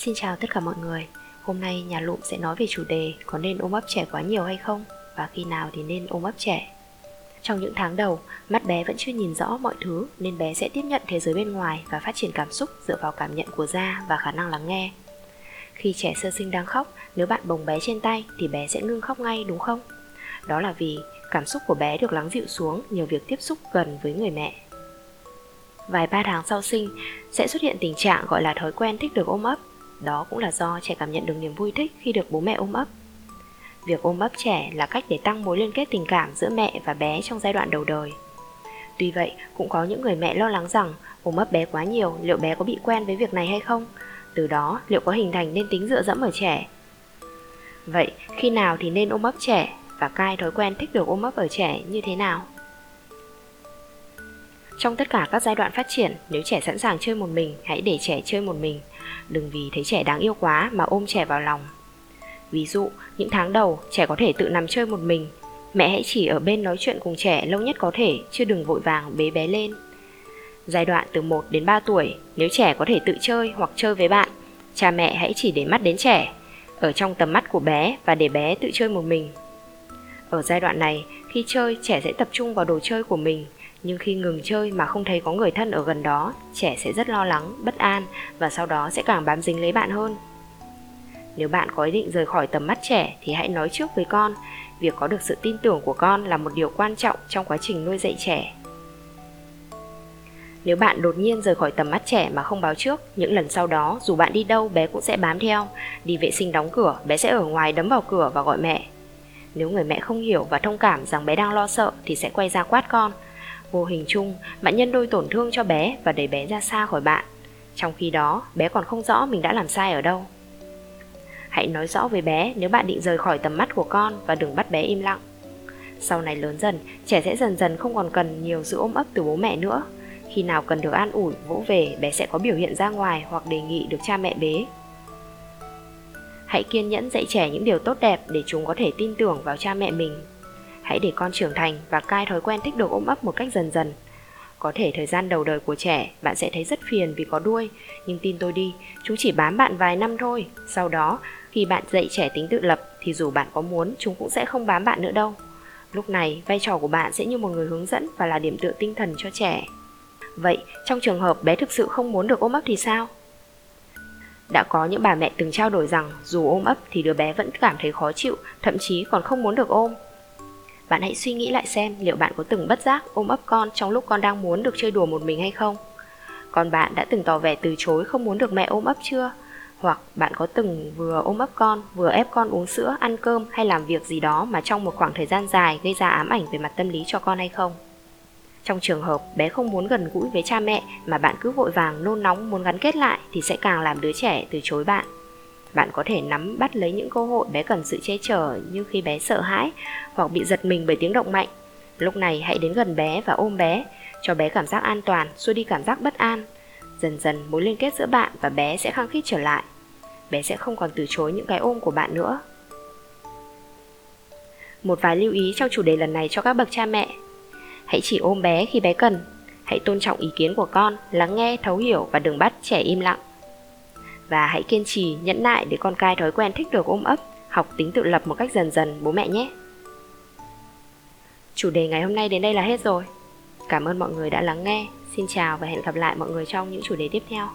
Xin chào tất cả mọi người Hôm nay nhà lụm sẽ nói về chủ đề có nên ôm ấp trẻ quá nhiều hay không và khi nào thì nên ôm ấp trẻ. Trong những tháng đầu, mắt bé vẫn chưa nhìn rõ mọi thứ nên bé sẽ tiếp nhận thế giới bên ngoài và phát triển cảm xúc dựa vào cảm nhận của da và khả năng lắng nghe. Khi trẻ sơ sinh đang khóc, nếu bạn bồng bé trên tay thì bé sẽ ngưng khóc ngay đúng không? Đó là vì cảm xúc của bé được lắng dịu xuống nhờ việc tiếp xúc gần với người mẹ. Vài ba tháng sau sinh sẽ xuất hiện tình trạng gọi là thói quen thích được ôm ấp. Đó cũng là do trẻ cảm nhận được niềm vui thích khi được bố mẹ ôm ấp. Việc ôm ấp trẻ là cách để tăng mối liên kết tình cảm giữa mẹ và bé trong giai đoạn đầu đời. Tuy vậy, cũng có những người mẹ lo lắng rằng ôm ấp bé quá nhiều liệu bé có bị quen với việc này hay không? Từ đó, liệu có hình thành nên tính dựa dẫm ở trẻ? Vậy, khi nào thì nên ôm ấp trẻ và cai thói quen thích được ôm ấp ở trẻ như thế nào? Trong tất cả các giai đoạn phát triển, nếu trẻ sẵn sàng chơi một mình, hãy để trẻ chơi một mình. Đừng vì thấy trẻ đáng yêu quá mà ôm trẻ vào lòng. Ví dụ, những tháng đầu, trẻ có thể tự nằm chơi một mình. Mẹ hãy chỉ ở bên nói chuyện cùng trẻ lâu nhất có thể, chứ đừng vội vàng bế bé lên. Giai đoạn từ 1 đến 3 tuổi, nếu trẻ có thể tự chơi hoặc chơi với bạn, cha mẹ hãy chỉ để mắt đến trẻ, ở trong tầm mắt của bé và để bé tự chơi một mình. Ở giai đoạn này, khi chơi, trẻ sẽ tập trung vào đồ chơi của mình, nhưng khi ngừng chơi mà không thấy có người thân ở gần đó, trẻ sẽ rất lo lắng, bất an và sau đó sẽ càng bám dính lấy bạn hơn. Nếu bạn có ý định rời khỏi tầm mắt trẻ thì hãy nói trước với con, việc có được sự tin tưởng của con là một điều quan trọng trong quá trình nuôi dạy trẻ. Nếu bạn đột nhiên rời khỏi tầm mắt trẻ mà không báo trước, những lần sau đó dù bạn đi đâu bé cũng sẽ bám theo, đi vệ sinh đóng cửa, bé sẽ ở ngoài đấm vào cửa và gọi mẹ. Nếu người mẹ không hiểu và thông cảm rằng bé đang lo sợ thì sẽ quay ra quát con. Vô hình chung, bạn nhân đôi tổn thương cho bé và đẩy bé ra xa khỏi bạn. Trong khi đó, bé còn không rõ mình đã làm sai ở đâu. Hãy nói rõ với bé nếu bạn định rời khỏi tầm mắt của con và đừng bắt bé im lặng. Sau này lớn dần, trẻ sẽ dần dần không còn cần nhiều sự ôm ấp từ bố mẹ nữa. Khi nào cần được an ủi, vỗ về, bé sẽ có biểu hiện ra ngoài hoặc đề nghị được cha mẹ bế. Hãy kiên nhẫn dạy trẻ những điều tốt đẹp để chúng có thể tin tưởng vào cha mẹ mình. Hãy để con trưởng thành và cai thói quen thích được ôm ấp một cách dần dần. Có thể thời gian đầu đời của trẻ bạn sẽ thấy rất phiền vì có đuôi, nhưng tin tôi đi, chúng chỉ bám bạn vài năm thôi. Sau đó, khi bạn dạy trẻ tính tự lập thì dù bạn có muốn chúng cũng sẽ không bám bạn nữa đâu. Lúc này, vai trò của bạn sẽ như một người hướng dẫn và là điểm tựa tinh thần cho trẻ. Vậy, trong trường hợp bé thực sự không muốn được ôm ấp thì sao? Đã có những bà mẹ từng trao đổi rằng dù ôm ấp thì đứa bé vẫn cảm thấy khó chịu, thậm chí còn không muốn được ôm. Bạn hãy suy nghĩ lại xem liệu bạn có từng bất giác ôm ấp con trong lúc con đang muốn được chơi đùa một mình hay không? Còn bạn đã từng tỏ vẻ từ chối không muốn được mẹ ôm ấp chưa? Hoặc bạn có từng vừa ôm ấp con, vừa ép con uống sữa, ăn cơm hay làm việc gì đó mà trong một khoảng thời gian dài gây ra ám ảnh về mặt tâm lý cho con hay không? Trong trường hợp bé không muốn gần gũi với cha mẹ mà bạn cứ vội vàng nôn nóng muốn gắn kết lại thì sẽ càng làm đứa trẻ từ chối bạn. Bạn có thể nắm bắt lấy những cơ hội bé cần sự che chở như khi bé sợ hãi hoặc bị giật mình bởi tiếng động mạnh. Lúc này hãy đến gần bé và ôm bé, cho bé cảm giác an toàn, xua đi cảm giác bất an. Dần dần mối liên kết giữa bạn và bé sẽ khăng khít trở lại. Bé sẽ không còn từ chối những cái ôm của bạn nữa. Một vài lưu ý trong chủ đề lần này cho các bậc cha mẹ Hãy chỉ ôm bé khi bé cần. Hãy tôn trọng ý kiến của con, lắng nghe, thấu hiểu và đừng bắt trẻ im lặng. Và hãy kiên trì, nhẫn nại để con cai thói quen thích được ôm ấp, học tính tự lập một cách dần dần bố mẹ nhé. Chủ đề ngày hôm nay đến đây là hết rồi. Cảm ơn mọi người đã lắng nghe. Xin chào và hẹn gặp lại mọi người trong những chủ đề tiếp theo.